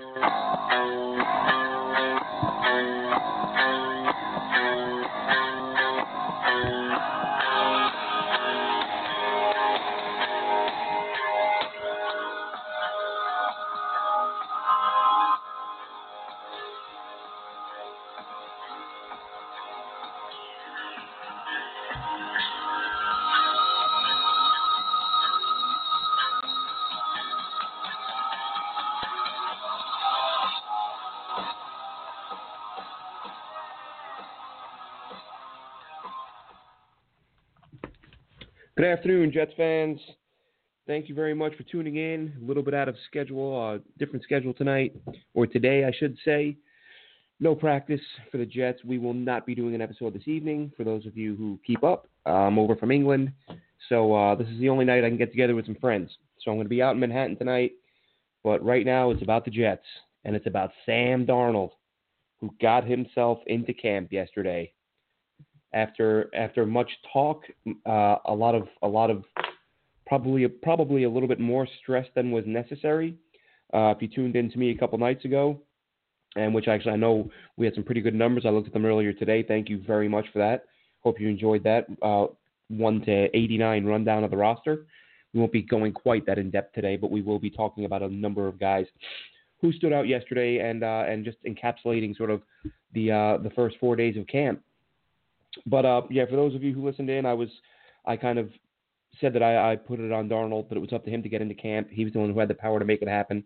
Good afternoon, Jets fans. Thank you very much for tuning in. A little bit out of schedule, uh, different schedule tonight, or today, I should say. No practice for the Jets. We will not be doing an episode this evening. For those of you who keep up, I'm over from England, so uh, this is the only night I can get together with some friends. So I'm going to be out in Manhattan tonight, but right now it's about the Jets, and it's about Sam Darnold, who got himself into camp yesterday after after much talk, uh, a lot of a lot of probably probably a little bit more stress than was necessary. Uh, if you tuned in to me a couple nights ago, and which actually I know we had some pretty good numbers. I looked at them earlier today. Thank you very much for that. Hope you enjoyed that uh, one to 89 rundown of the roster. We won't be going quite that in depth today, but we will be talking about a number of guys who stood out yesterday and uh, and just encapsulating sort of the uh, the first four days of camp. But uh, yeah, for those of you who listened in, I was I kind of said that I, I put it on Darnold, but it was up to him to get into camp. He was the one who had the power to make it happen.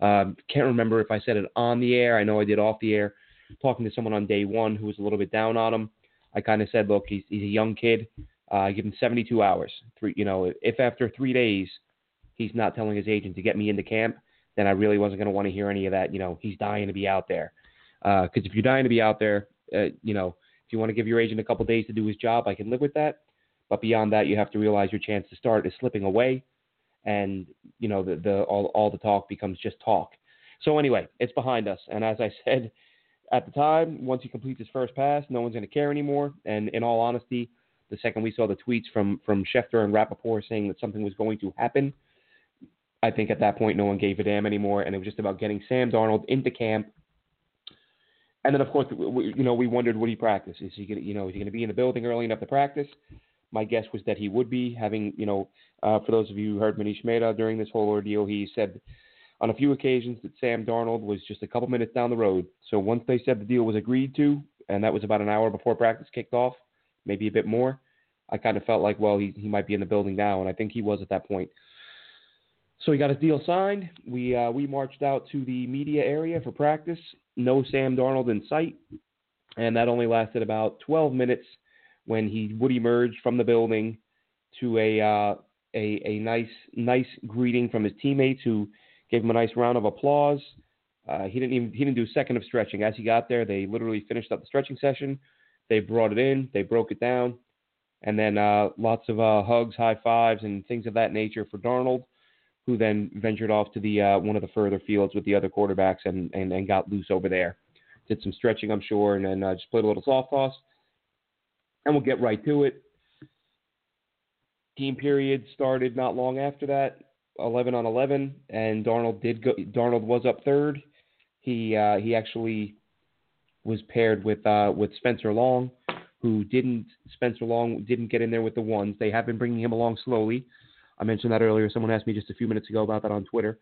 Um, can't remember if I said it on the air. I know I did off the air. Talking to someone on day one who was a little bit down on him, I kind of said, look, he's, he's a young kid. Uh, give him 72 hours. Three, you know, if after three days he's not telling his agent to get me into camp, then I really wasn't going to want to hear any of that. You know, he's dying to be out there. Because uh, if you're dying to be out there, uh, you know, if you want to give your agent a couple days to do his job, I can live with that. But beyond that, you have to realize your chance to start is slipping away, and you know the, the all all the talk becomes just talk. So anyway, it's behind us, and as I said at the time, once he completes his first pass, no one's going to care anymore. And in all honesty, the second we saw the tweets from from Schefter and Rappaport saying that something was going to happen, I think at that point no one gave a damn anymore, and it was just about getting Sam Darnold into camp and then, of course, we, you know, we wondered would he practice? Is he going to, you know, is he going to be in the building early enough to practice? My guess was that he would be. Having, you know, uh, for those of you who heard Manish Mehta during this whole ordeal, he said on a few occasions that Sam Darnold was just a couple minutes down the road. So once they said the deal was agreed to, and that was about an hour before practice kicked off, maybe a bit more, I kind of felt like, well, he he might be in the building now, and I think he was at that point. So he got his deal signed. We uh, we marched out to the media area for practice. No Sam Darnold in sight, and that only lasted about 12 minutes when he would emerge from the building to a uh, a, a nice nice greeting from his teammates who gave him a nice round of applause. Uh, he didn't even he didn't do a second of stretching. As he got there, they literally finished up the stretching session. They brought it in, they broke it down, and then uh, lots of uh, hugs, high fives, and things of that nature for Darnold who then ventured off to the uh, one of the further fields with the other quarterbacks and, and, and got loose over there. Did some stretching, I'm sure, and then uh, just played a little soft toss. And we'll get right to it. Team period started not long after that, 11 on 11, and Darnold did go. Darnold was up third. He uh, he actually was paired with uh, with Spencer Long, who didn't Spencer Long didn't get in there with the ones. They have been bringing him along slowly. I mentioned that earlier. Someone asked me just a few minutes ago about that on Twitter.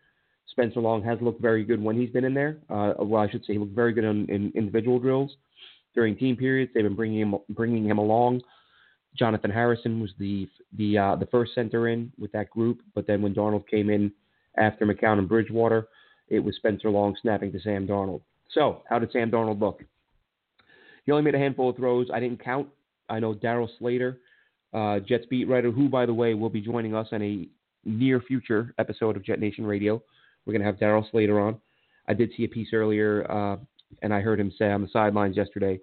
Spencer Long has looked very good when he's been in there. Uh, well, I should say he looked very good in, in individual drills during team periods. They've been bringing him bringing him along. Jonathan Harrison was the the uh, the first center in with that group, but then when Darnold came in after McCown and Bridgewater, it was Spencer Long snapping to Sam Darnold. So, how did Sam Darnold look? He only made a handful of throws. I didn't count. I know Darryl Slater uh, Jets beat writer, who, by the way, will be joining us on a near future episode of Jet Nation Radio. We're going to have Darryl Slater on. I did see a piece earlier, uh, and I heard him say on the sidelines yesterday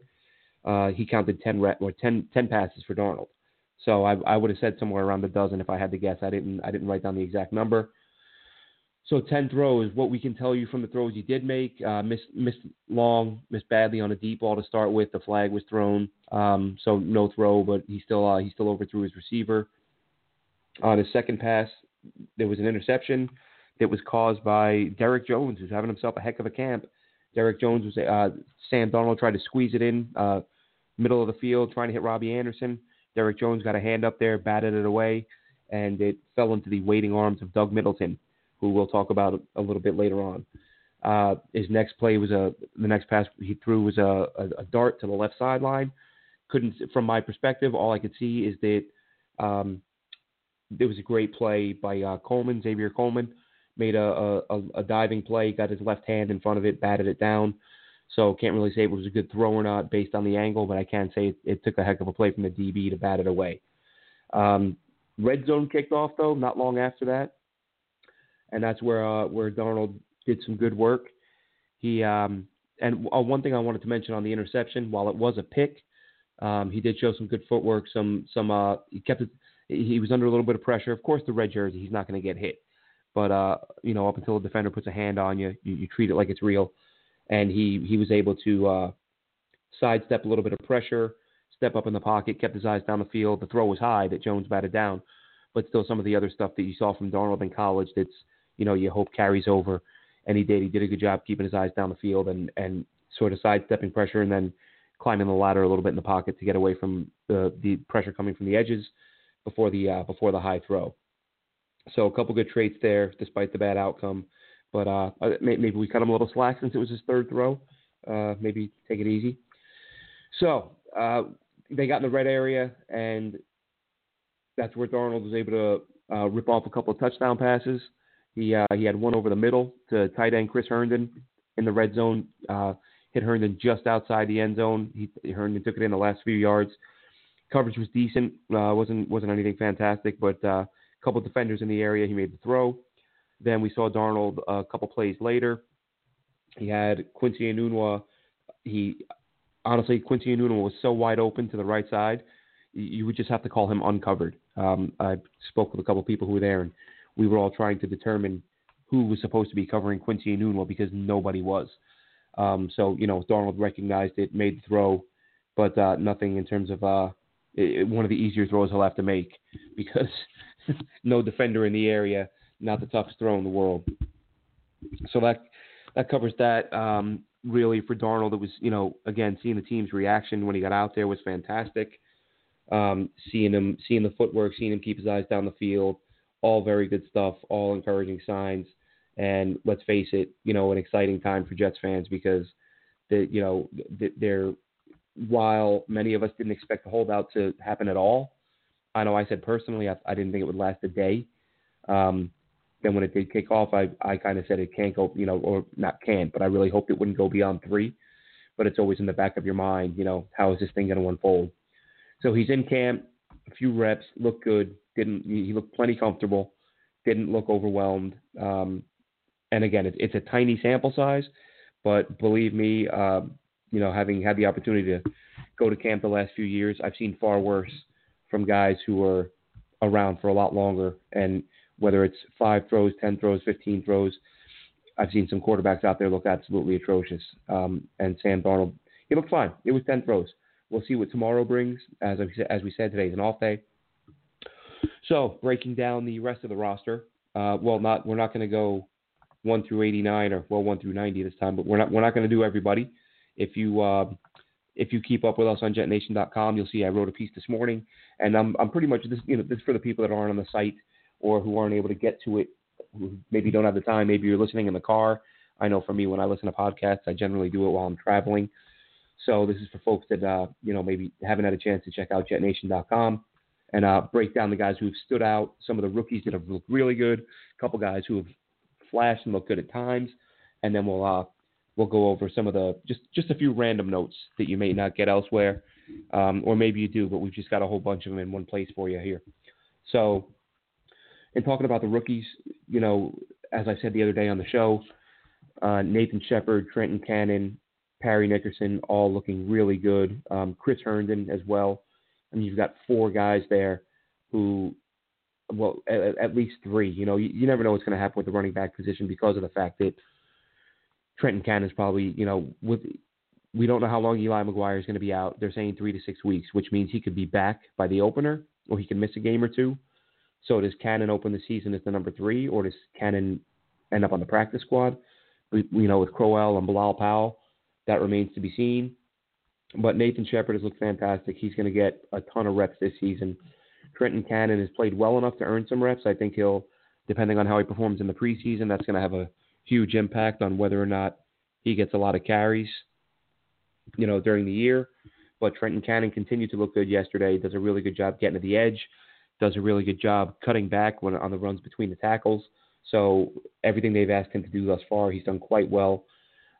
uh, he counted 10, re- or 10, 10 passes for Darnold. So I, I would have said somewhere around a dozen if I had to guess. I didn't I didn't write down the exact number. So 10 throws. What we can tell you from the throws he did make, uh, missed, missed long, missed badly on a deep ball to start with. The flag was thrown, um, so no throw, but he still uh, he still overthrew his receiver. On his second pass, there was an interception. that was caused by Derek Jones, who's having himself a heck of a camp. Derek Jones was uh, Sam Darnold tried to squeeze it in uh, middle of the field, trying to hit Robbie Anderson. Derek Jones got a hand up there, batted it away, and it fell into the waiting arms of Doug Middleton, who we'll talk about a, little bit later on. Uh, his next play was a the next pass he threw was a, a, a dart to the left sideline. Couldn't, from my perspective, all I could see is that um, there was a great play by uh, Coleman, Xavier Coleman, made a, a, a diving play, got his left hand in front of it, batted it down. So can't really say it was a good throw or not based on the angle, but I can say it, it took a heck of a play from the DB to bat it away. Um, red zone kicked off though, not long after that, and that's where uh, where Darnold did some good work. He um, and uh, one thing I wanted to mention on the interception, while it was a pick, um, he did show some good footwork. Some some uh, he kept it. He was under a little bit of pressure. Of course, the red jersey, he's not going to get hit. But uh, you know, up until a defender puts a hand on you, you, you treat it like it's real. And he he was able to uh, sidestep a little bit of pressure, step up in the pocket, kept his eyes down the field. The throw was high that Jones batted down, but still some of the other stuff that you saw from Darnold in college that's you know you hope carries over. And he did. He did a good job keeping his eyes down the field and and sort of sidestepping pressure and then climbing the ladder a little bit in the pocket to get away from the the pressure coming from the edges before the uh, before the high throw. So a couple good traits there, despite the bad outcome. But uh, maybe we cut him a little slack since it was his third throw. Uh, maybe take it easy. So uh, they got in the red area, and that's where Darnold was able to uh, rip off a couple of touchdown passes. He uh, he had one over the middle to tight end Chris Herndon in the red zone. Uh, hit Herndon just outside the end zone. He, Herndon took it in the last few yards. Coverage was decent. Uh, wasn't wasn't anything fantastic, but uh, couple defenders in the area. He made the throw. Then we saw Darnold a couple plays later. He had Quincy Enunwa. He honestly, Quincy Enunwa was so wide open to the right side, you would just have to call him uncovered. Um, I spoke with a couple people who were there, and we were all trying to determine who was supposed to be covering Quincy Enunwa because nobody was. Um, so you know, Darnold recognized it, made the throw, but uh, nothing in terms of uh, it, one of the easier throws he'll have to make because no defender in the area, not the toughest throw in the world. So that that covers that. Um, really, for Darnold, it was you know again seeing the team's reaction when he got out there was fantastic. Um, seeing him, seeing the footwork, seeing him keep his eyes down the field, all very good stuff, all encouraging signs. And let's face it, you know, an exciting time for Jets fans because the you know they're while many of us didn't expect the holdout to happen at all, I know I said personally I, I didn't think it would last a day. Um, then when it did kick off, I, I kind of said it can't go, you know, or not can't, but I really hoped it wouldn't go beyond three. But it's always in the back of your mind, you know, how is this thing going to unfold? So he's in camp, a few reps, look good, didn't he looked plenty comfortable, didn't look overwhelmed. Um, and again, it, it's a tiny sample size, but believe me, uh, you know, having had the opportunity to go to camp the last few years, I've seen far worse from guys who were around for a lot longer. And whether it's five throws, 10 throws, 15 throws, I've seen some quarterbacks out there look absolutely atrocious. Um, and Sam Darnold, he looked fine. It was 10 throws. We'll see what tomorrow brings. As, as we said, today's an off day. So breaking down the rest of the roster. Uh, well, not we're not going to go one through 89 or well one through 90 this time, but we're not we're not going to do everybody. If you uh, if you keep up with us on JetNation.com, you'll see I wrote a piece this morning, and I'm I'm pretty much this you know this is for the people that aren't on the site or who aren't able to get to it, who maybe don't have the time. Maybe you're listening in the car. I know for me, when I listen to podcasts, I generally do it while I'm traveling. So this is for folks that uh, you know maybe haven't had a chance to check out JetNation.com and uh, break down the guys who have stood out, some of the rookies that have looked really good, a couple guys who have flashed and looked good at times, and then we'll uh, we'll go over some of the just just a few random notes that you may not get elsewhere, um, or maybe you do, but we've just got a whole bunch of them in one place for you here. So, in talking about the rookies, you know, as I said the other day on the show, uh, Nathan Shepherd, Trenton Cannon, Parry Nickerson, all looking really good. Um, Chris Herndon as well. I mean, you've got four guys there who, well, at, at least three. You know, you, you never know what's going to happen with the running back position because of the fact that Trenton Cannon's probably, you know, with we don't know how long Eli McGuire is going to be out. They're saying three to six weeks, which means he could be back by the opener, or he can miss a game or two. So does Cannon open the season as the number three, or does Cannon end up on the practice squad. We, you know, with Crowell and Bilal Powell, that remains to be seen. But Nathan Shepherd has looked fantastic. He's going to get a ton of reps this season. Trenton Cannon has played well enough to earn some reps. I think he'll, depending on how he performs in the preseason, that's going to have a huge impact on whether or not he gets a lot of carries, you know, during the year. But Trenton Cannon continued to look good yesterday. Does a really good job getting to the edge. Does a really good job cutting back when on the runs between the tackles. So everything they've asked him to do thus far, he's done quite well.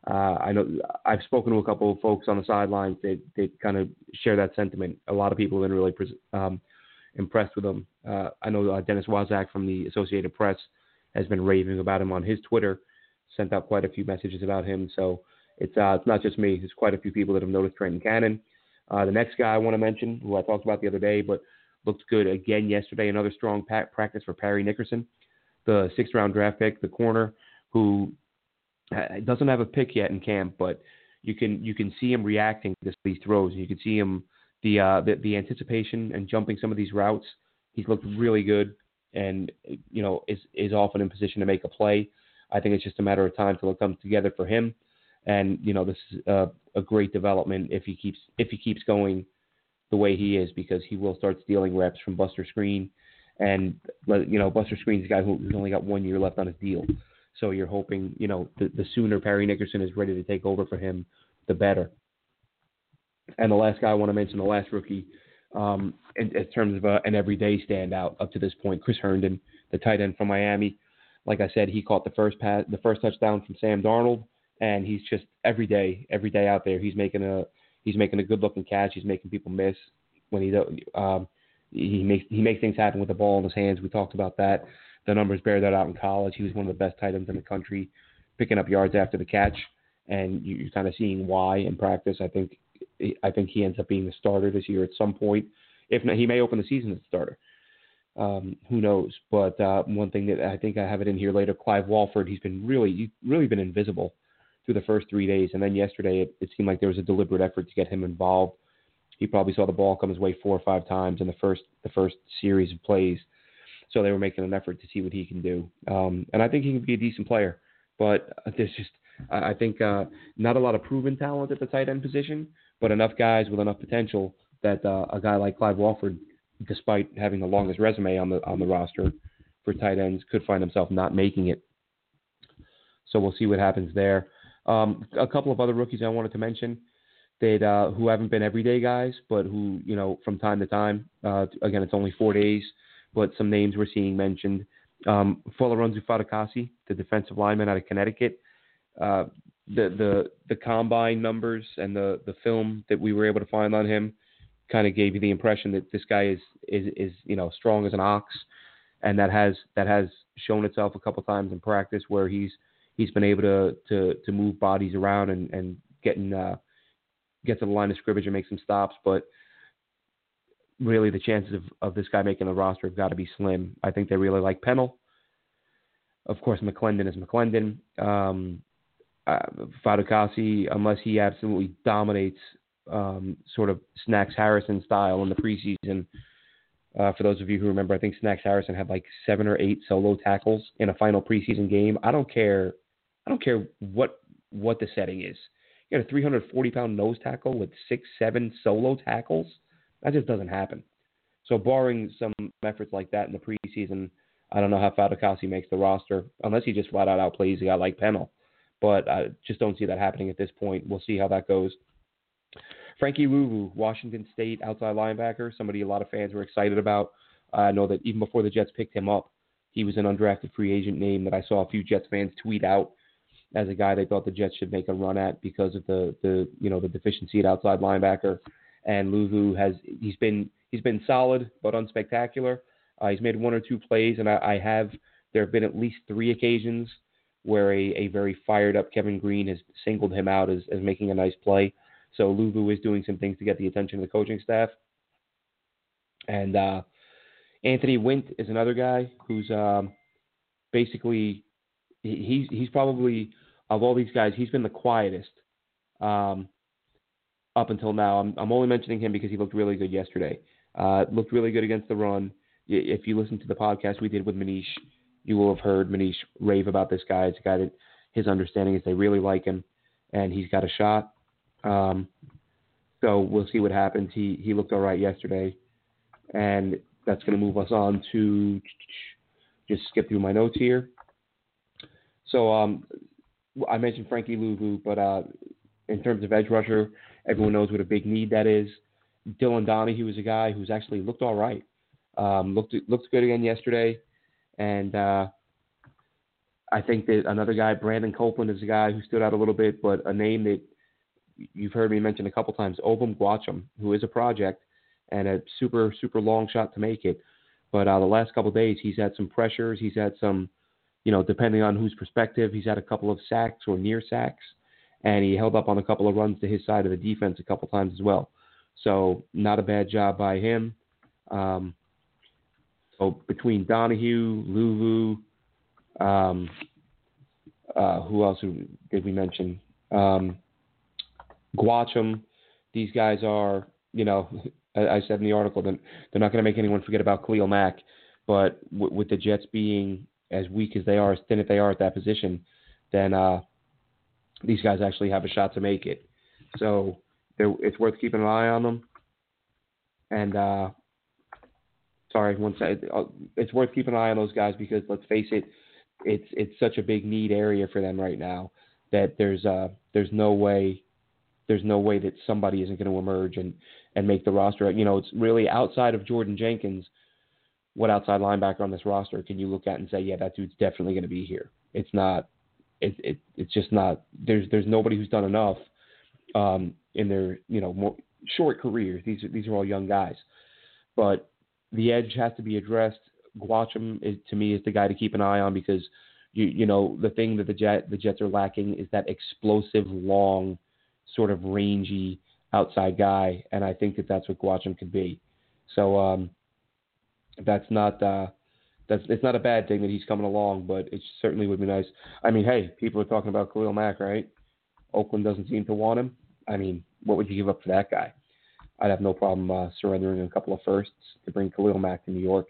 Uh, I know I've spoken to a couple of folks on the sidelines that they kind of share that sentiment. A lot of people have been really um, impressed with him. Uh, I know uh, Dennis Waszak from the Associated Press has been raving about him on his Twitter. Sent out quite a few messages about him. So it's uh, it's not just me. There's quite a few people that have noticed Trenton Cannon. Uh, the next guy I want to mention, who I talked about the other day, but looked good again yesterday. Another strong practice for Parry Nickerson, the sixth round draft pick, the corner, who doesn't have a pick yet in camp, but you can you can see him reacting to these throws. You can see him the uh, the, the anticipation and jumping some of these routes. He's looked really good, and you know is is often in position to make a play. I think it's just a matter of time till it comes together for him. And you know this is a, a great development if he keeps if he keeps going the way he is because he will start stealing reps from Buster Skrine, and you know Buster Skrine's a guy who's only got one year left on his deal. So you're hoping, you know, the, the sooner Parry Nickerson is ready to take over for him, the better. And the last guy I want to mention, the last rookie, um, in, in, terms of a, an everyday standout up to this point, Chris Herndon, the tight end from Miami. Like I said, he caught the first pass, the first touchdown from Sam Darnold, and he's just every day, every day out there, he's making a he's making a good looking catch. He's making people miss when he um, he makes he makes things happen with the ball in his hands. We talked about that the numbers bear that out in college. He was one of the best tight ends in the country, picking up yards after the catch, and you're kind of seeing why in practice. I think I think he ends up being the starter this year at some point. If not, he may open the season as a starter. Um, who knows? But uh, one thing that I think I have it in here later, Clive Walford. He's been really, really been invisible through the first three days, and then yesterday it, it seemed like there was a deliberate effort to get him involved. He probably saw the ball come his way four or five times in the first the first series of plays, so they were making an effort to see what he can do. Um, and I think he can be a decent player, but there's just I think uh, not a lot of proven talent at the tight end position, but enough guys with enough potential that uh, a guy like Clive Walford, despite having the longest resume on the on the roster for tight ends, could find himself not making it. So we'll see what happens there. Um, a couple of other rookies I wanted to mention that uh, who haven't been everyday guys, but who you know from time to time. Uh, again, it's only four days, but some names we're seeing mentioned. Um, Fatukasi, the defensive lineman out of Connecticut. Uh, the the the combine numbers and the the film that we were able to find on him kind of gave you the impression that this guy is is is you know strong as an ox, and that has that has shown itself a couple times in practice where he's he's been able to to to move bodies around and and getting uh, get to the line of scrimmage and make some stops, but really the chances of, of this guy making the roster have got to be slim. I think they really like Pennel. Of course, McLendon is McLendon. Um, uh, Fatukasi, unless he absolutely dominates um, sort of Snacks Harrison style in the preseason. Uh, for those of you who remember, I think Snacks Harrison had like seven or eight solo tackles in a final preseason game. I don't care. I don't care what what the setting is. You got a 340 pound nose tackle with six, seven solo tackles. That just doesn't happen. So, barring some efforts like that in the preseason, I don't know how Fatukasi makes the roster unless he just flat out outplays a guy like Pennel. But I just don't see that happening at this point. We'll see how that goes. Frankie Luvu, Washington State outside linebacker, somebody a lot of fans were excited about. I know that even before the Jets picked him up, he was an undrafted free agent name that I saw a few Jets fans tweet out as a guy they thought the Jets should make a run at because of the the you know the deficiency at outside linebacker and Luvu has he's been he's been solid but unspectacular. Uh, he's made one or two plays, and I, I have there have been at least three occasions where a, a very fired up Kevin Greene has singled him out as, as making a nice play. So Luvu is doing some things to get the attention of the coaching staff. And uh, Anthony Wint is another guy who's um, basically he's he's probably of all these guys he's been the quietest. Um, up until now. I'm, I'm only mentioning him because he looked really good yesterday. Uh, looked really good against the run. If you listen to the podcast we did with Manish, you will have heard Manish rave about this guy. It's a guy that his understanding is they really like him, and he's got a shot. Um, so we'll see what happens. He he looked all right yesterday, and that's going to move us on to just skip through my notes here. So um, I mentioned Frankie Luvu, but uh, in terms of edge rusher, everyone knows what a big need that is. Dylan Donahue was a guy who's actually looked all right. Um, looked looked good again yesterday, and uh, I think that another guy, Brandon Copeland, is a guy who stood out a little bit, but a name that you've heard me mention a couple times, Obum Gwacham, who is a project and a super super long shot to make it. But uh, the last couple of days, he's had some pressures. He's had some, you know, depending on whose perspective, he's had a couple of sacks or near sacks, and he held up on a couple of runs to his side of the defense a couple times as well. So not a bad job by him. Um, so between Donahue, Luvu, um, uh, who else did we mention? Um, Gwacham, these guys are, you know, I said in the article that they're not going to make anyone forget about Khalil Mack, but w- with the Jets being as weak as they are, as thin as they are at that position, then uh, these guys actually have a shot to make it. So it's worth keeping an eye on them. And uh, sorry, one second. Uh, it's worth keeping an eye on those guys because let's face it, it's it's such a big need area for them right now that there's uh there's no way there's no way that somebody isn't going to emerge and and make the roster. You know, it's really outside of Jordan Jenkins. What outside linebacker on this roster can you look at and say, yeah, that dude's definitely going to be here? It's not. It, it it's just not. There's there's nobody who's done enough um, in their you know more short careers. These are these are all young guys, but the edge has to be addressed. Gwacham is to me is the guy to keep an eye on because you you know the thing that the jet the Jets are lacking is that explosive long sort of rangy outside guy, and I think that that's what Gwacham could be. So um, that's not uh, that's it's not a bad thing that he's coming along, but it certainly would be nice. I mean, hey, people are talking about Khalil Mack, right? Oakland doesn't seem to want him. I mean, what would you give up for that guy? I'd have no problem uh, surrendering a couple of firsts to bring Khalil Mack to New York.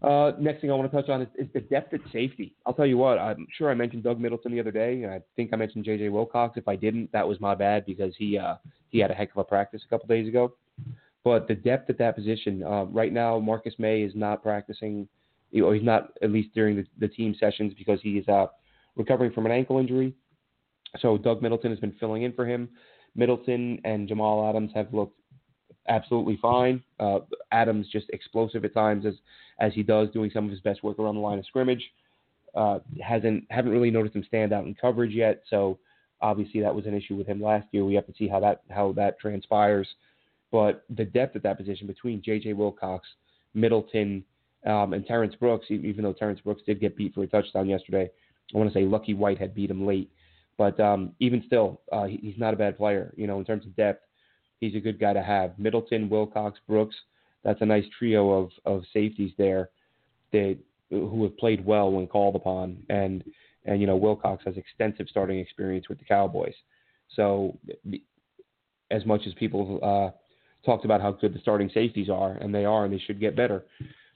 Uh, next thing I want to touch on is, is, the depth at safety. I'll tell you what, I'm sure I mentioned Doug Middleton the other day, and I think I mentioned J.J. Wilcox. If I didn't, that was my bad because he uh, he had a heck of a practice a couple days ago. But the depth at that position uh, right now, Marcus Maye is not practicing, or he's not at least during the, the team sessions because he is uh, recovering from an ankle injury. So Doug Middleton has been filling in for him. Middleton and Jamal Adams have looked absolutely fine. Uh, Adams just explosive at times as as he does, doing some of his best work around the line of scrimmage. Uh, hasn't haven't really noticed him stand out in coverage yet. So obviously that was an issue with him last year. We have to see how that how that transpires. But the depth at that position between J.J. Wilcox, Middleton, um, and Terrence Brooks, even though Terrence Brooks did get beat for a touchdown yesterday, I want to say Lucky Whitehead beat him late. But um, even still, uh, he, he's not a bad player. You know, in terms of depth, he's a good guy to have. Middleton, Wilcox, Brooks. That's a nice trio of of safeties there that who have played well when called upon. And and you know Wilcox has extensive starting experience with the Cowboys. So as much as people uh, talked about how good the starting safeties are, and they are, and they should get better.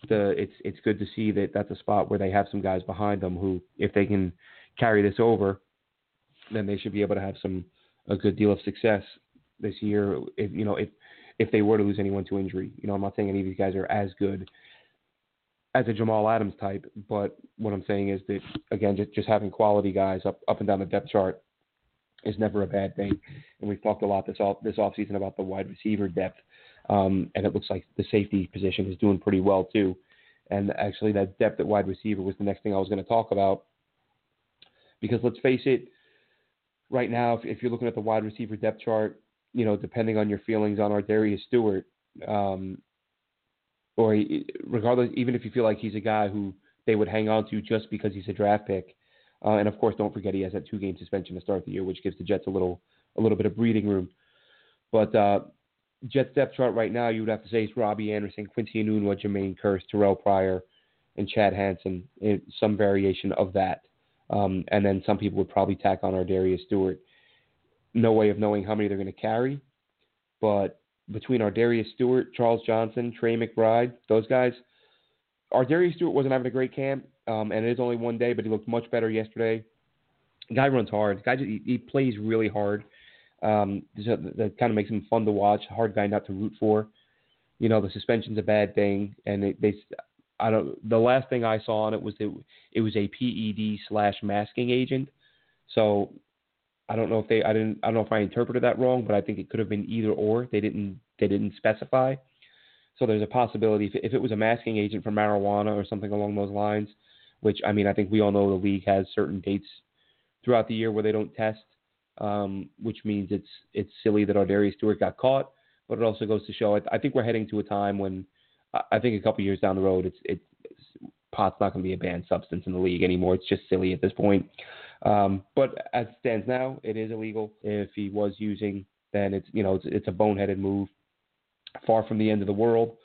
The it's it's good to see that that's a spot where they have some guys behind them who, if they can carry this over, then they should be able to have some a good deal of success this year. If you know if if they were to lose anyone to injury, you know I'm not saying any of these guys are as good as a Jamal Adams type, but what I'm saying is that again, just just having quality guys up up and down the depth chart is never a bad thing. And we've talked a lot this off this offseason about the wide receiver depth, um, and it looks like the safety position is doing pretty well too. And actually, that depth at wide receiver was the next thing I was going to talk about, because let's face it, right now, if, if you're looking at the wide receiver depth chart, you know, depending on your feelings on ArDarius Stewart, um, or regardless, even if you feel like he's a guy who they would hang on to just because he's a draft pick. Uh, and of course, don't forget he has that two-game suspension to start the year, which gives the Jets a little a little bit of breathing room. But uh, Jets depth chart right now, you would have to say it's Robbie Anderson, Quincy Enunwa, Jermaine Kearse, Terrell Pryor, and Chad Hansen, some variation of that. Um, and then some people would probably tack on ArDarius Stewart. No way of knowing how many they're going to carry, but between ArDarius Stewart, Charles Johnson, Tre McBride, those guys, ArDarius Stewart wasn't having a great camp. Um, and it is only one day, but he looked much better yesterday. guy runs hard. guy just, he, he plays really hard. Um, that, that kind of makes him fun to watch. Hard guy not to root for. You know, the suspension's a bad thing, and it, they, I don't. The last thing I saw on it was that it was a PED slash masking agent. So I don't know if they. I didn't. I don't know if I interpreted that wrong, but I think it could have been either or. They didn't. They didn't specify. So there's a possibility if, if it was a masking agent for marijuana or something along those lines, which I mean I think we all know the league has certain dates throughout the year where they don't test, um, which means it's it's silly that Ardarius Stewart got caught, but it also goes to show I, I think we're heading to a time when I think a couple years down the road it's it pot's not going to be a banned substance in the league anymore. It's just silly at this point. Um, but as it stands now, it is illegal. If he was using, then it's you know it's, it's a boneheaded move far from the end of the world.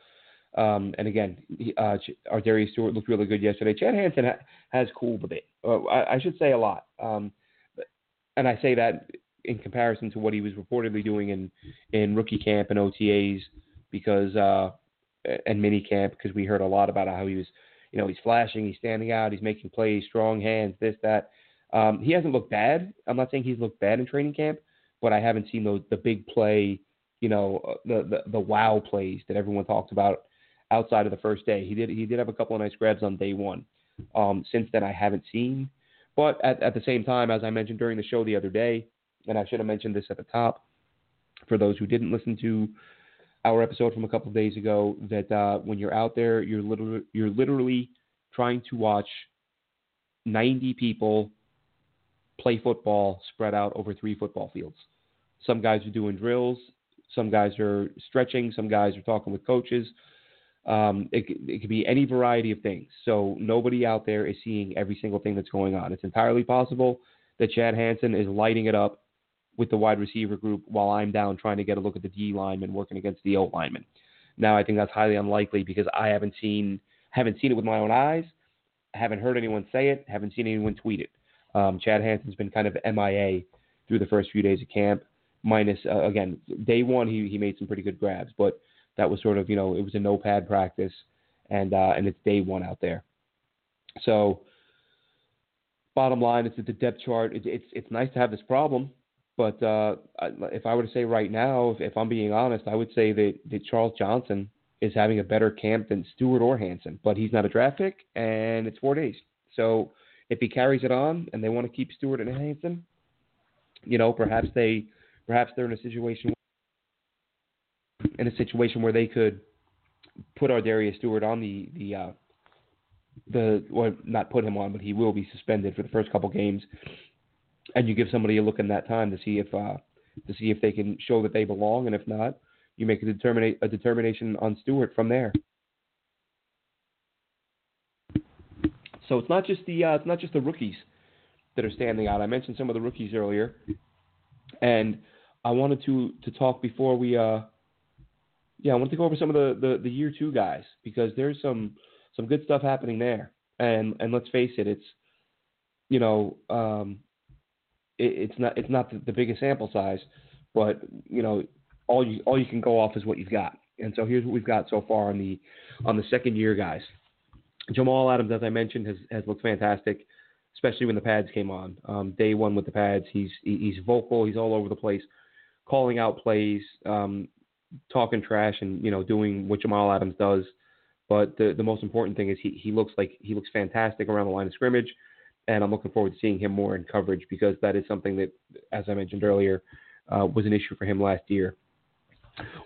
Um, and again, he, uh, Ardarius Stewart looked really good yesterday. Chad Hansen ha- has cooled a bit. Uh, I, I, should say a lot. Um, and I say that in comparison to what he was reportedly doing in, in rookie camp and OTAs because uh, and mini camp because we heard a lot about how he was, you know, he's flashing, he's standing out, he's making plays, strong hands, this that. Um, he hasn't looked bad. I'm not saying he's looked bad in training camp, but I haven't seen those the big play you know, uh, the, the the wow plays that everyone talks about outside of the first day. He did he did have a couple of nice grabs on day one. Um, since then, I haven't seen. But at, at the same time, as I mentioned during the show the other day, and I should have mentioned this at the top for those who didn't listen to our episode from a couple of days ago, that uh, when you're out there, you're literally you're literally trying to watch 90 people play football spread out over three football fields. Some guys are doing drills, some guys are stretching. Some guys are talking with coaches. Um, it, it could be any variety of things. So nobody out there is seeing every single thing that's going on. It's entirely possible that Chad Hansen is lighting it up with the wide receiver group while I'm down trying to get a look at the D lineman working against the O lineman. Now I think that's highly unlikely because I haven't seen haven't seen it with my own eyes, haven't heard anyone say it, haven't seen anyone tweet it. Um, Chad Hansen's been kind of MIA through the first few days of camp minus uh, again day one he he made some pretty good grabs, but that was sort of you know it was a no pad practice, and uh, and it's day one out there. So bottom line, it's at the depth chart. It, it's it's nice to have this problem, but uh, if I were to say right now, if, if I'm being honest, I would say that, that Charles Johnson is having a better camp than Stewart or Hansen, but he's not a draft pick, and it's four days. So if he carries it on and they want to keep Stewart and Hansen, you know, perhaps they Perhaps they're in a situation in a situation where they could put ArDarius Stewart on the the uh, the or not put him on, but he will be suspended for the first couple games, and you give somebody a look in that time to see if uh, to see if they can show that they belong, and if not, you make a determinate a determination on Stewart from there. So it's not just the uh, it's not just the rookies that are standing out. I mentioned some of the rookies earlier, and I wanted to to talk before we uh yeah, I wanted to go over some of the, the, the year two guys because there's some some good stuff happening there. And and let's face it, it's you know, um it, it's not it's not the, the biggest sample size, but you know, all you all you can go off is what you've got. And so here's what we've got so far on the on the second year guys. Jamal Adams, as I mentioned, has has looked fantastic, especially when the pads came on. Um, day one with the pads, he's he's vocal, he's all over the place calling out plays, um, talking trash, and you know doing what Jamal Adams does. But the the most important thing is he he looks like he looks fantastic around the line of scrimmage, and I'm looking forward to seeing him more in coverage because that is something that, as I mentioned earlier, uh, was an issue for him last year.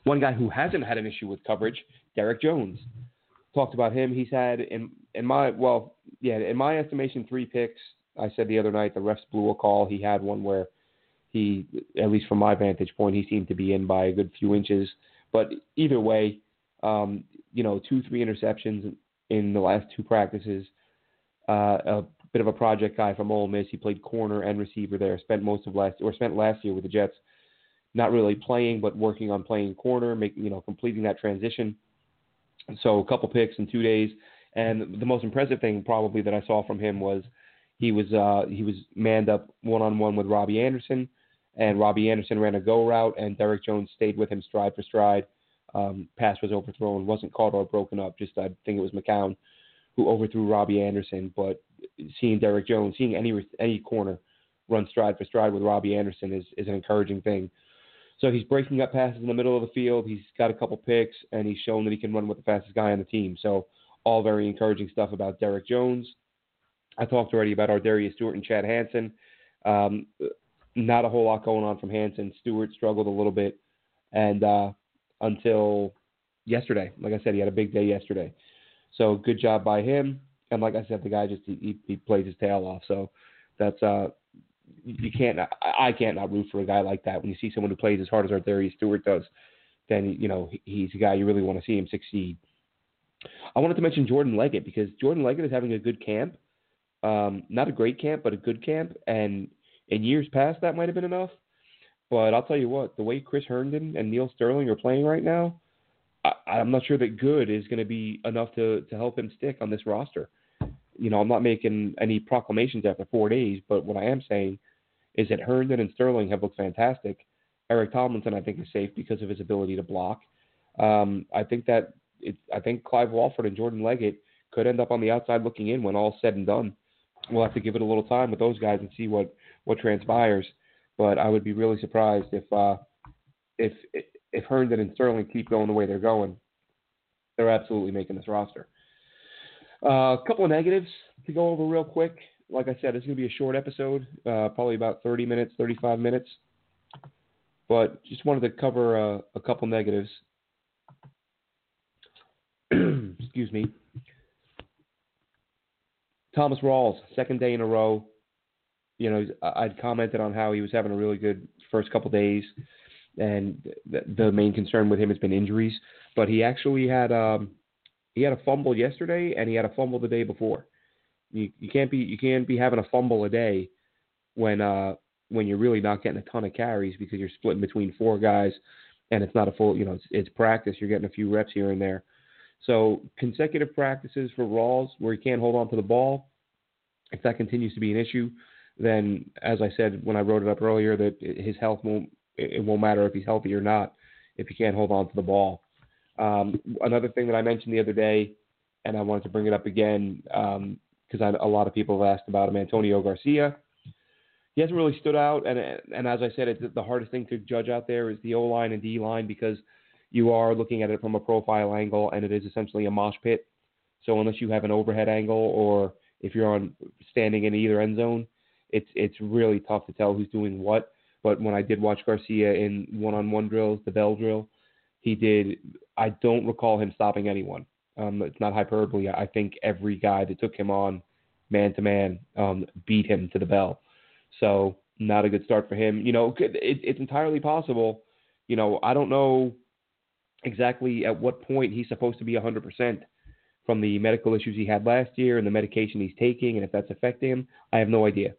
One guy who hasn't had an issue with coverage, Derek Jones. Talked about him. He's had in in my well, yeah, in my estimation, three picks. I said the other night the refs blew a call. He had one where he, at least from my vantage point, he seemed to be in by a good few inches. But either way, um, you know, two, three interceptions in the last two practices. Uh, a bit of a project guy from Ole Miss. He played corner and receiver there. Spent most of last or spent last year with the Jets, not really playing, but working on playing corner, making you know completing that transition. So a couple picks in two days. And the most impressive thing probably that I saw from him was he was uh, he was manned up one on one with Robbie Anderson and Robbie Anderson ran a go route, and Derek Jones stayed with him stride for stride. Um, pass was overthrown, wasn't caught or broken up. Just I think it was McCown who overthrew Robbie Anderson, but seeing Derek Jones, seeing any any corner run stride for stride with Robbie Anderson is is an encouraging thing. So he's breaking up passes in the middle of the field. He's got a couple picks, and he's shown that he can run with the fastest guy on the team. So all very encouraging stuff about Derek Jones. I talked already about our ArDarius Stewart and Chad Hansen. Um, not a whole lot going on from Hansen. Stewart struggled a little bit, and uh, until yesterday, like I said, he had a big day yesterday. So good job by him. And like I said, the guy just he, he plays his tail off. So that's uh you can't I can't not root for a guy like that when you see someone who plays as hard as ArDarius Stewart does. Then you know he's a guy you really want to see him succeed. I wanted to mention Jordan Leggett because Jordan Leggett is having a good camp. Um, not a great camp, but a good camp. And in years past, that might have been enough. But I'll tell you what, the way Chris Herndon and Neal Sterling are playing right now, I, I'm not sure that good is going to be enough to to help him stick on this roster. You know, I'm not making any proclamations after four days, but what I am saying is that Herndon and Sterling have looked fantastic. Eric Tomlinson, I think, is safe because of his ability to block. Um, I think that it, I think Clive Walford and Jordan Leggett could end up on the outside looking in when all's said and done. We'll have to give it a little time with those guys and see what what transpires. But I would be really surprised if uh, if if Herndon and Sterling keep going the way they're going. They're absolutely making this roster. Uh, a couple of negatives to go over real quick. Like I said, it's going to be a short episode, uh, probably about 30 minutes, 35 minutes. But just wanted to cover uh, a couple negatives. Excuse me. Thomas Rawls, second day in a row. You know, I'd commented on how he was having a really good first couple days, and the, main concern with him has been injuries. But he actually had um, he had a fumble yesterday, and he had a fumble the day before. You you can't be you can't be having a fumble a day when uh when you're really not getting a ton of carries because you're splitting between four guys, and it's not a full you know it's, it's practice. You're getting a few reps here and there. So consecutive practices for Rawls where he can't hold on to the ball. If that continues to be an issue, then as I said when I wrote it up earlier, that his health won't it won't matter if he's healthy or not if he can't hold on to the ball. Um, another thing that I mentioned the other day, and I wanted to bring it up again because um, a lot of people have asked about him, Antonio Garcia. He hasn't really stood out, and and as I said, it's the hardest thing to judge out there is the O line and D line because you are looking at it from a profile angle, and it is essentially a mosh pit. So unless you have an overhead angle, or if you're on standing in either end zone, it's it's really tough to tell who's doing what. But when I did watch Garcia in one-on-one drills, the bell drill, he did. I don't recall him stopping anyone. Um, it's not hyperbole. I think every guy that took him on, man to man, beat him to the bell. So not a good start for him. You know, it, it's entirely possible. You know, I don't know exactly at what point he's supposed to be 100% from the medical issues he had last year and the medication he's taking and if that's affecting him. I have no idea.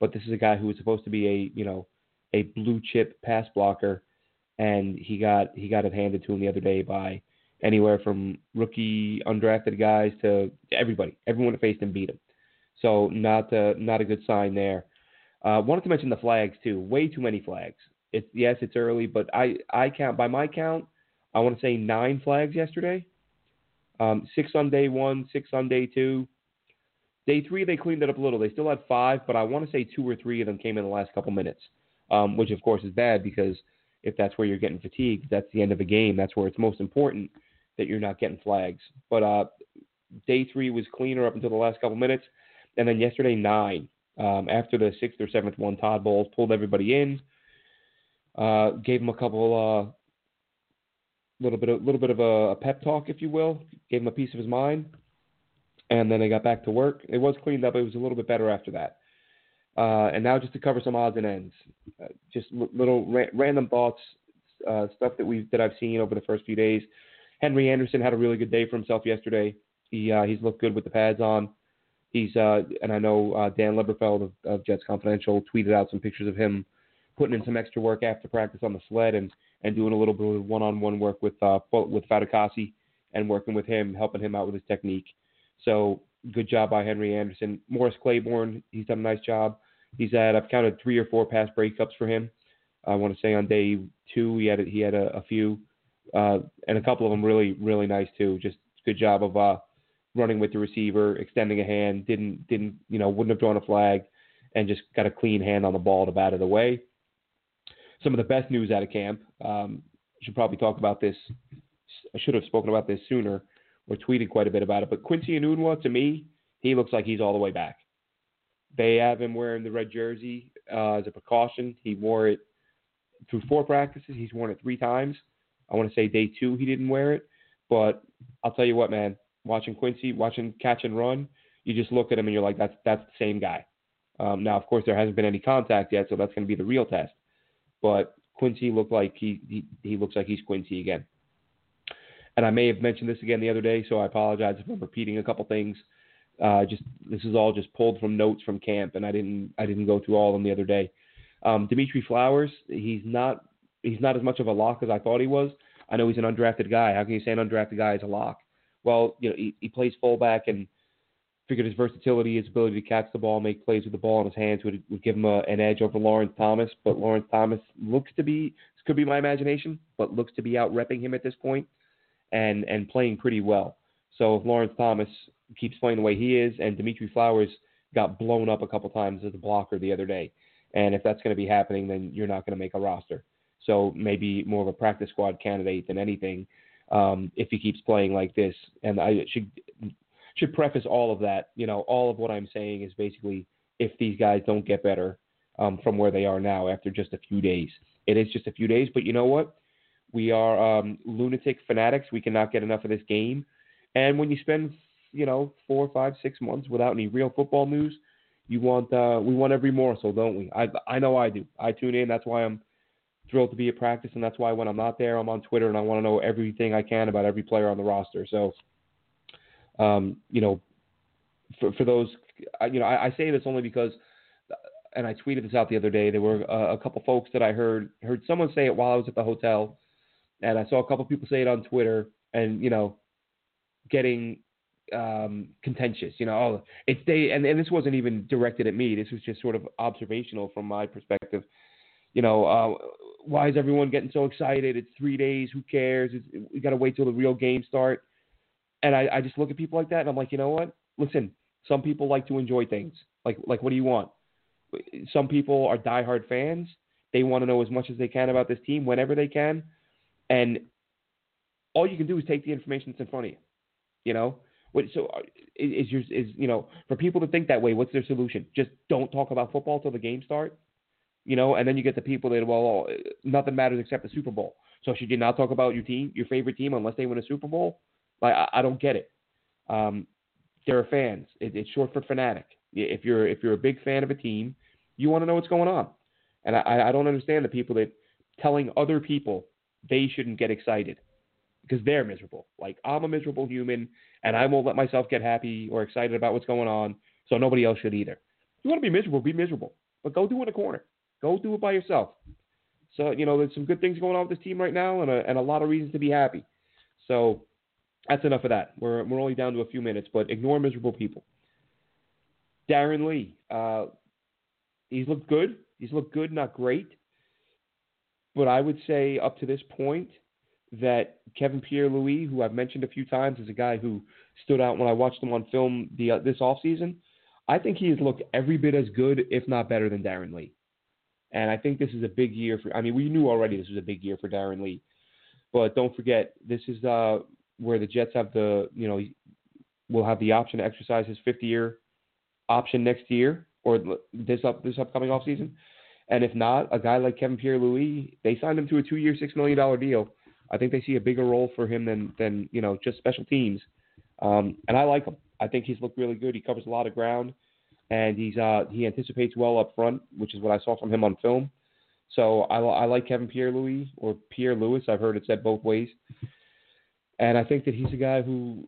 But this is a guy who was supposed to be a, you know, a blue chip pass blocker and he got he got it handed to him the other day by anywhere from rookie undrafted guys to everybody. Everyone that faced him beat him. So not a, not a good sign there. Uh, wanted to mention the flags too. Way too many flags. It's yes, it's early, but I I count by my count I want to say nine flags yesterday. Um, six on day one, six on day two. Day three, they cleaned it up a little. They still had five, but I want to say two or three of them came in the last couple minutes, um, which of course is bad because if that's where you're getting fatigued, that's the end of the game. That's where it's most important that you're not getting flags. But uh, day three was cleaner up until the last couple minutes, and then yesterday nine. Um, after the sixth or seventh one, Todd Bowles pulled everybody in, uh, gave them a couple uh, little bit, a little bit of a, a pep talk, if you will. Gave him a piece of his mind, and then they got back to work. It was cleaned up. It was a little bit better after that. Uh, and now just to cover some odds and ends, uh, just l- little ra- random thoughts, uh, stuff that we that I've seen over the first few days. Henry Anderson had a really good day for himself yesterday. He uh, he's looked good with the pads on. He's uh, and I know uh, Dan Leberfeld of, of Jets Confidential tweeted out some pictures of him putting in some extra work after practice on the sled and and doing a little bit of one-on-one work with uh, with Fatukasi and working with him, helping him out with his technique. So good job by Henry Anderson. Morris Claiborne, he's done a nice job. He's had I've counted three or four pass breakups for him. I want to say on day two he had a, he had a, a few, uh, and a couple of them really really nice too. Just good job of uh, running with the receiver, extending a hand, didn't didn't you know wouldn't have drawn a flag, and just got a clean hand on the ball to bat it away. Some of the best news out of camp. Um, should probably talk about this. I should have spoken about this sooner or tweeted quite a bit about it. But Quincy Enunwa, to me, he looks like he's all the way back. They have him wearing the red jersey uh, as a precaution. He wore it through four practices. He's worn it three times. I want to say day two he didn't wear it, but I'll tell you what, man. Watching Quincy, watching catch and run, you just look at him and you're like, that's that's the same guy. Um, now, of course, there hasn't been any contact yet, so that's going to be the real test. But Quincy looked like he, he he looks like he's Quincy again. And I may have mentioned this again the other day, so I apologize if I'm repeating a couple things. Uh, just this is all just pulled from notes from camp, and I didn't I didn't go through all of them the other day. Um, Dimitri Flowers, he's not he's not as much of a lock as I thought he was. I know he's an undrafted guy. How can you say an undrafted guy is a lock? Well, you know he, he plays fullback and figured his versatility, his ability to catch the ball, make plays with the ball in his hands would, would give him a, an edge over Lawrence Thomas. But Lawrence Thomas looks to be this could be my imagination, but looks to be out repping him at this point and and playing pretty well. So if Lawrence Thomas keeps playing the way he is, and Dimitri Flowers got blown up a couple times as a blocker the other day, and if that's going to be happening, then you're not going to make a roster. So maybe more of a practice squad candidate than anything um, if he keeps playing like this. And I should should preface all of that. You know, all of what I'm saying is basically if these guys don't get better um, from where they are now after just a few days. It is just a few days, but you know what? We are um, lunatic fanatics. We cannot get enough of this game. And when you spend, you know, four, five, six months without any real football news, you want uh, we want every morsel, don't we? I I know I do. I tune in. That's why I'm thrilled to be at practice, and that's why when I'm not there, I'm on Twitter and I want to know everything I can about every player on the roster. So, um, you know, for for those, you know, I, I say this only because, and I tweeted this out the other day. There were a, a couple folks that I heard heard someone say it while I was at the hotel, and I saw a couple people say it on Twitter, and you know, getting um, contentious. You know, oh, it's they, and, and this wasn't even directed at me. This was just sort of observational from my perspective. You know, uh, why is everyone getting so excited? It's three days. Who cares? It's, we got to wait till the real game start. And I, I just look at people like that, and I'm like, you know what? Listen, some people like to enjoy things. Like, like, what do you want? Some people are diehard fans. They want to know as much as they can about this team whenever they can, and all you can do is take the information that's in front of you. You know, what, so uh, is your is you know for people to think that way, what's their solution? Just don't talk about football till the game start. You know, and then you get the people that well, nothing matters except the Super Bowl. So should you not talk about your team, your favorite team, unless they win a Super Bowl? Like I, I don't get it. Um, they're fans. It, it's short for fanatic. If you're if you're a big fan of a team, you want to know what's going on. And I, I don't understand the people that telling other people they shouldn't get excited because they're miserable. Like I'm a miserable human, and I won't let myself get happy or excited about what's going on. So nobody else should either. If you want to be miserable, be miserable, but go do it in a corner. Go do it by yourself. So you know, there's some good things going on with this team right now, and a, and a lot of reasons to be happy. So that's enough of that. We're we're only down to a few minutes, but ignore miserable people. Darron Lee, uh, he's looked good. He's looked good, not great. But I would say up to this point, that Kevin Pierre-Louis, who I've mentioned a few times, is a guy who stood out when I watched him on film the uh, this offseason. I think he has looked every bit as good, if not better, than Darron Lee. And I think this is a big year for. I mean, we knew already this was a big year for Darron Lee, but don't forget this is uh, where the Jets have the you know will have the option to exercise his fifth year option next year or this up this upcoming offseason. And if not, a guy like Kevin Pierre-Louis, they signed him to a two-year, six million dollar deal I think they see a bigger role for him than than you know just special teams. Um, and I like him. I think he's looked really good. He covers a lot of ground, and he's uh, he anticipates well up front, which is what I saw from him on film. So I, I like Kevin Pierre Louis or Pierre Lewis. I've heard it said both ways, and I think that he's a guy who,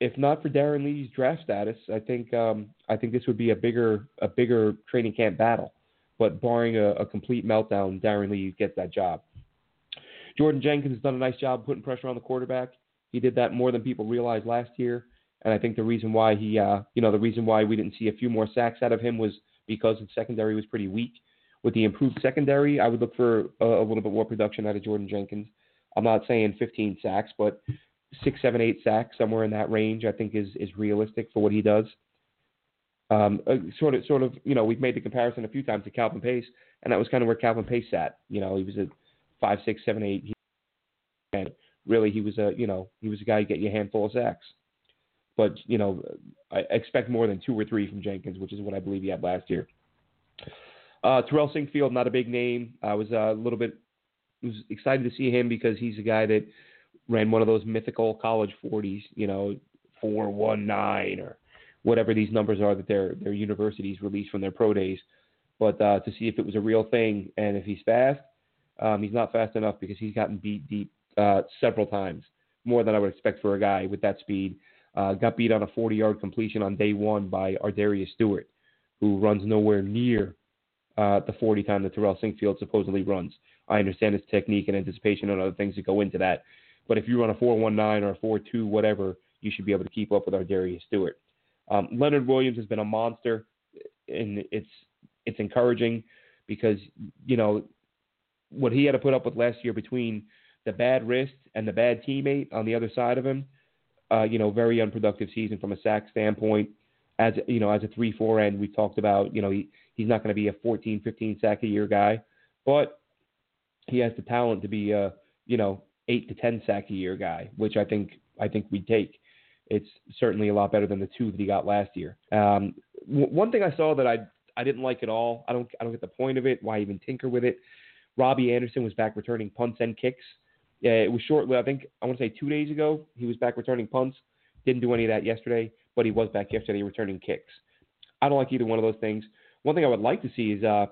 if not for Darron Lee's draft status, I think um, I think this would be a bigger a bigger training camp battle. But barring a, a complete meltdown, Darron Lee gets that job. Jordan Jenkins has done a nice job putting pressure on the quarterback. He did that more than people realized last year, and I think the reason why he, uh, you know, the reason why we didn't see a few more sacks out of him was because the secondary was pretty weak. With the improved secondary, I would look for a, a little bit more production out of Jordan Jenkins. I'm not saying 15 sacks, but six, seven, eight sacks, somewhere in that range. I think is is realistic for what he does. Um, uh, sort of, sort of, you know, we've made the comparison a few times to Calvin Pace, and that was kind of where Calvin Pace sat. You know, he was a five, six, seven, eight, and really he was a, you know, he was a guy who get you a handful of sacks. But you know, I expect more than two or three from Jenkins, which is what I believe he had last year. Uh, Terrell Sinkfield, not a big name. I was uh, a little bit was excited to see him because he's a guy that ran one of those mythical college 40s, you know, 419 or whatever these numbers are that their their universities release from their pro days. But uh, to see if it was a real thing and if he's fast, um, he's not fast enough because he's gotten beat deep uh, several times, more than I would expect for a guy with that speed. Uh, got beat on a 40-yard completion on day one by ArDarius Stewart, who runs nowhere near uh, the 40 time that Terrell Sinkfield supposedly runs. I understand his technique and anticipation and other things that go into that. But if you run a 419 or a 42, whatever, you should be able to keep up with ArDarius Stewart. Um, Leonard Williams has been a monster, and it's it's encouraging because you know what he had to put up with last year between the bad wrist and the bad teammate on the other side of him. Uh, you know, very unproductive season from a sack standpoint. As you know, as a three-four end, we talked about. You know, he he's not going to be a 14, 15 sack a year guy, but he has the talent to be a you know eight to ten sack a year guy, which I think I think we take. It's certainly a lot better than the two that he got last year. Um, w- one thing I saw that I I didn't like at all. I don't I don't get the point of it. Why even tinker with it? Robbie Anderson was back returning punts and kicks. It was shortly. I think I want to say two days ago he was back returning punts. Didn't do any of that yesterday, but he was back yesterday returning kicks. I don't like either one of those things. One thing I would like to see is uh,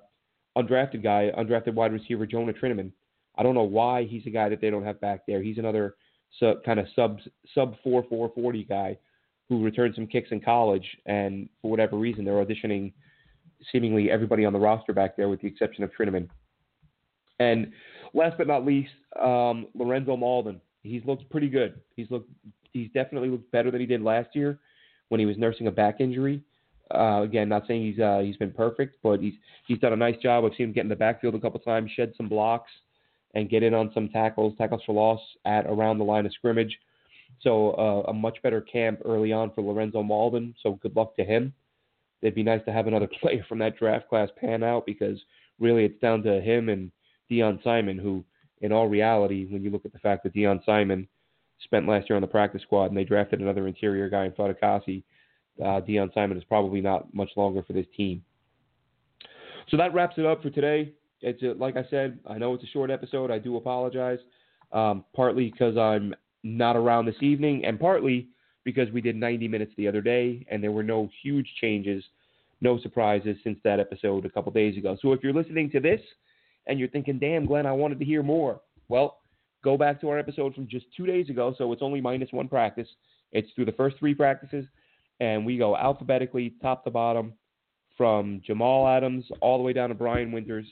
undrafted guy, undrafted wide receiver Jonah Trinnaman. I don't know why he's a guy that they don't have back there. He's another sub, kind of sub sub four four forty guy who returned some kicks in college, and for whatever reason they're auditioning seemingly everybody on the roster back there with the exception of Trinnaman. And last but not least, um, Lorenzo Mauldin. He's looked pretty good. He's looked he's definitely looked better than he did last year when he was nursing a back injury. Uh, again, not saying he's uh, he's been perfect, but he's he's done a nice job. I've seen him get in the backfield a couple times, shed some blocks, and get in on some tackles, tackles for loss at around the line of scrimmage. So uh, a much better camp early on for Lorenzo Mauldin. So good luck to him. It'd be nice to have another player from that draft class pan out because really it's down to him and Deon Simon, who in all reality, when you look at the fact that Deon Simon spent last year on the practice squad and they drafted another interior guy in Fatukasi, uh, Deon Simon is probably not much longer for this team. So that wraps it up for today. It's a, like I said, I know it's a short episode. I do apologize, um, partly because I'm not around this evening, and partly because we did 90 minutes the other day, and there were no huge changes, no surprises since that episode a couple days ago. So if you're listening to this and you're thinking, "Damn, Glenn, I wanted to hear more," well, go back to our episode from just two days ago. So it's only minus one practice. It's through the first three practices, and we go alphabetically, top to bottom, from Jamal Adams all the way down to Brian Winters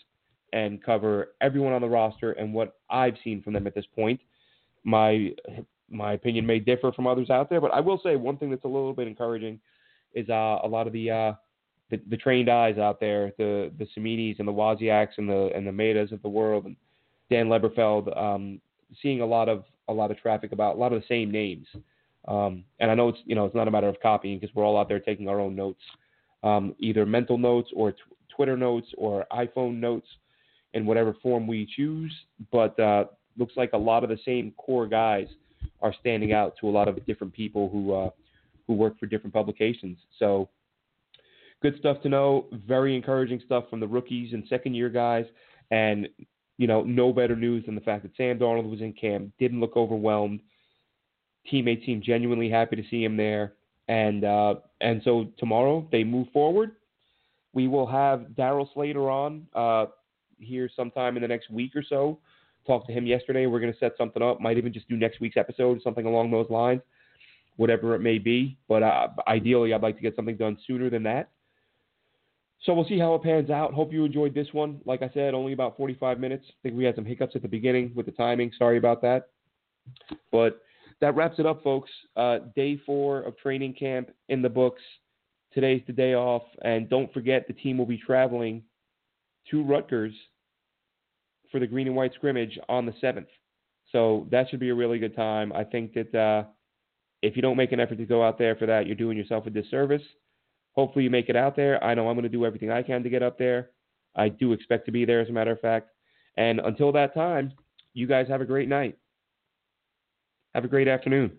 and cover everyone on the roster and what I've seen from them at this point. My my opinion may differ from others out there, but I will say one thing that's a little bit encouraging is uh, a lot of the, uh, the, the trained eyes out there, the the Ciminis and the Wozniaks and the and the Maidas of the world, and Dan Leberfeld, um, seeing a lot of a lot of traffic about a lot of the same names. Um, and I know it's you know it's not a matter of copying because we're all out there taking our own notes, um, either mental notes or t- Twitter notes or iPhone notes in whatever form we choose. But uh, looks like a lot of the same core guys are standing out to a lot of different people who uh, who work for different publications. So good stuff to know. Very encouraging stuff from the rookies and second year guys. And you know, no better news than the fact that Sam Darnold was in camp, didn't look overwhelmed. Teammates seemed genuinely happy to see him there. And uh, and so tomorrow they move forward. We will have Darryl Slater on. Uh, here sometime in the next week or so. Talked to him yesterday. We're going to set something up. Might even just do next week's episode, something along those lines, whatever it may be. But uh, ideally, I'd like to get something done sooner than that. So we'll see how it pans out. Hope you enjoyed this one. Like I said, only about 45 minutes. I think we had some hiccups at the beginning with the timing. Sorry about that. But that wraps it up, folks. Uh, day four of training camp in the books. Today's the day off. And don't forget, the team will be traveling to Rutgers for the green and white scrimmage on the 7th. So that should be a really good time. I think that uh, if you don't make an effort to go out there for that, you're doing yourself a disservice. Hopefully, you make it out there. I know I'm going to do everything I can to get up there. I do expect to be there, as a matter of fact. And until that time, you guys have a great night. Have a great afternoon.